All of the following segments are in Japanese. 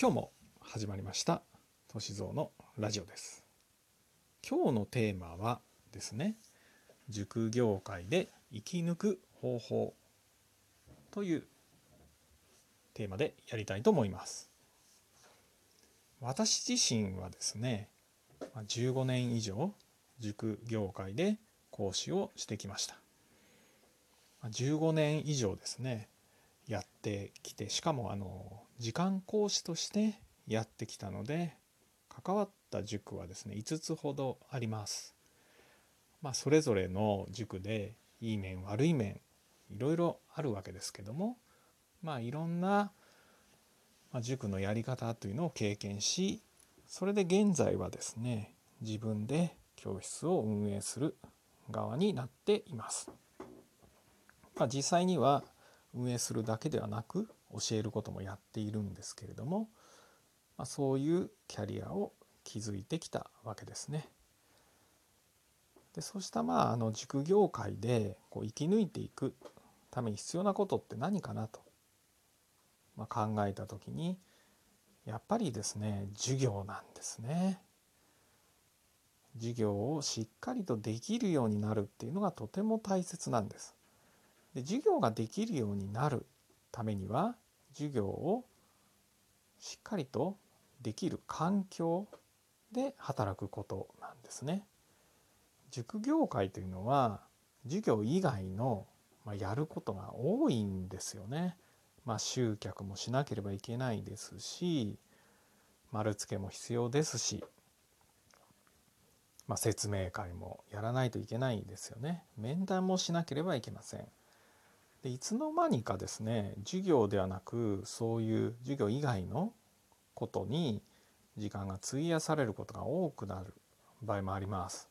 今日も始まりました歳三のラジオです。今日のテーマはですね塾業界で生き抜く方法というテーマでやりたいと思います。私自身はですね15年以上塾業界で講師をしてきました。15年以上ですねやってきてしかもあの時間講師としてやってきたので関わった塾はですね5つほどあります。まあ、それぞれの塾でいい面悪い面いろいろあるわけですけどもまあいろんな塾のやり方というのを経験しそれで現在はですね自分で教室を運営する側になっています。まあ、実際には運営するだけではなく教えることもやっているんですけれども、まあ、そういうキャリアを築いてきたわけですね。でそうしたまああの塾業界でこう生き抜いていくために必要なことって何かなと、まあ、考えた時にやっぱりですね授業なんですね。授業をしっかりとできるようになるっていうのがとても大切なんです。で授業ができるようになるためには授業をしっかりとできる環境で働くことなんですね。塾業界というのは授業以外の、まあ、やることが多いんですよね。まあ、集客もしなければいけないですし丸付けも必要ですし、まあ、説明会もやらないといけないですよね。面談もしなければいけません。でいつの間にかですね授業ではなくそういう授業以外のことに時間が費やされることが多くなる場合もあります。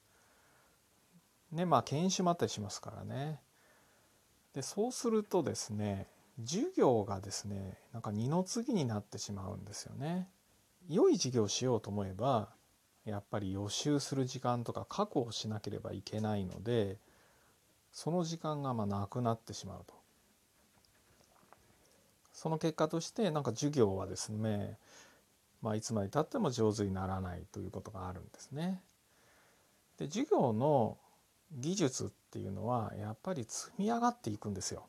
ねまあ研修もあったりしますからね。でそうするとですね授業がですねなんか二の次になってしまうんですよね。良い授業をしようと思えばやっぱり予習する時間とか確保しなければいけないのでその時間がまなくなってしまうと。その結果としてなんか授業はですね、まあ、いつまでたっても上手にならないということがあるんですね。で授業の技術っていうのはやっぱり積み上がっていくんですよ。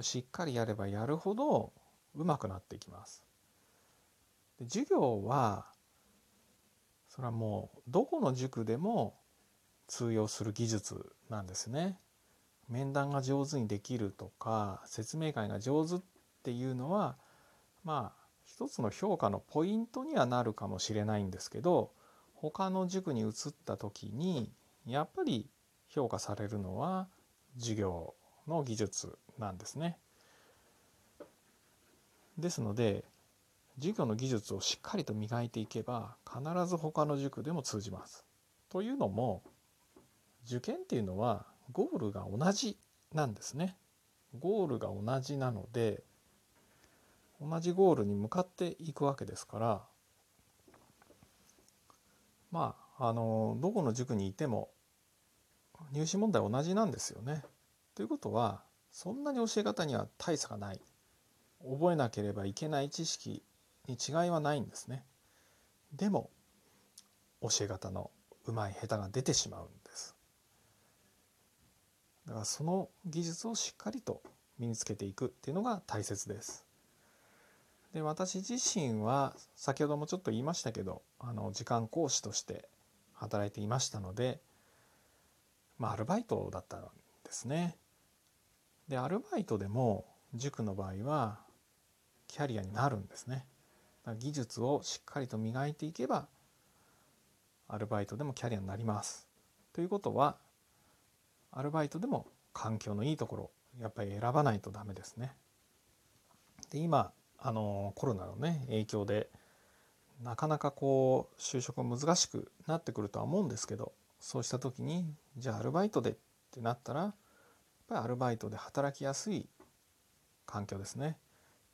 しっかりやればやるほど上手くなっていきます。で授業はそれはもうどこの塾でも通用する技術なんですね。面談が上手にできるとか説明会が上手っっていうのはまあ一つの評価のポイントにはなるかもしれないんですけど他の塾に移った時にやっぱり評価されるのは授業の技術なんですね。ですので授業の技術をしっかりと磨いていけば必ず他の塾でも通じます。というのも受験っていうのはゴールが同じなんですね。ゴールが同じなので同じゴールに向かっていくわけですからまああのどこの塾にいても入試問題同じなんですよね。ということはそんなに教え方には大差がない覚えなければいけない知識に違いはないんですね。でも教え方のうまい下手が出てしまうんです。だからその技術をしっかりと身につけていくっていうのが大切です。で私自身は先ほどもちょっと言いましたけどあの時間講師として働いていましたので、まあ、アルバイトだったんですね。でアルバイトでも塾の場合はキャリアになるんですね。技術をしっかりと磨いていけばアルバイトでもキャリアになります。ということはアルバイトでも環境のいいところやっぱり選ばないとダメですね。で今あのコロナのね影響でなかなかこう就職難しくなってくるとは思うんですけどそうした時にじゃあアルバイトでってなったらやっぱりアルバイトで働きやすい環境ですね。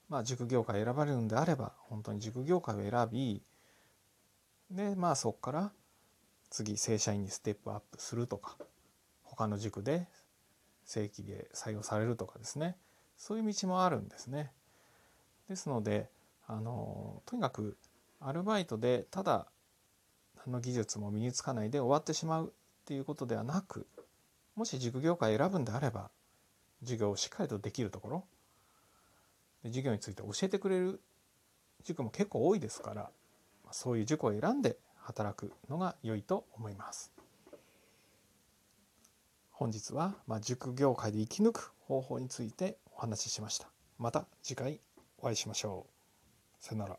まあ塾業界選ばれるんであれば本当に塾業界を選びでまあそこから次正社員にステップアップするとか他の塾で正規で採用されるとかですねそういう道もあるんですね。ですのであのとにかくアルバイトでただ何の技術も身につかないで終わってしまうっていうことではなくもし塾業界選ぶんであれば授業をしっかりとできるところで授業について教えてくれる塾も結構多いですからそういう塾を選んで働くのが良いと思います。本日は、ま塾業界で生き抜く方法についてお話ししました。また次回お会いしましょう。さよなら。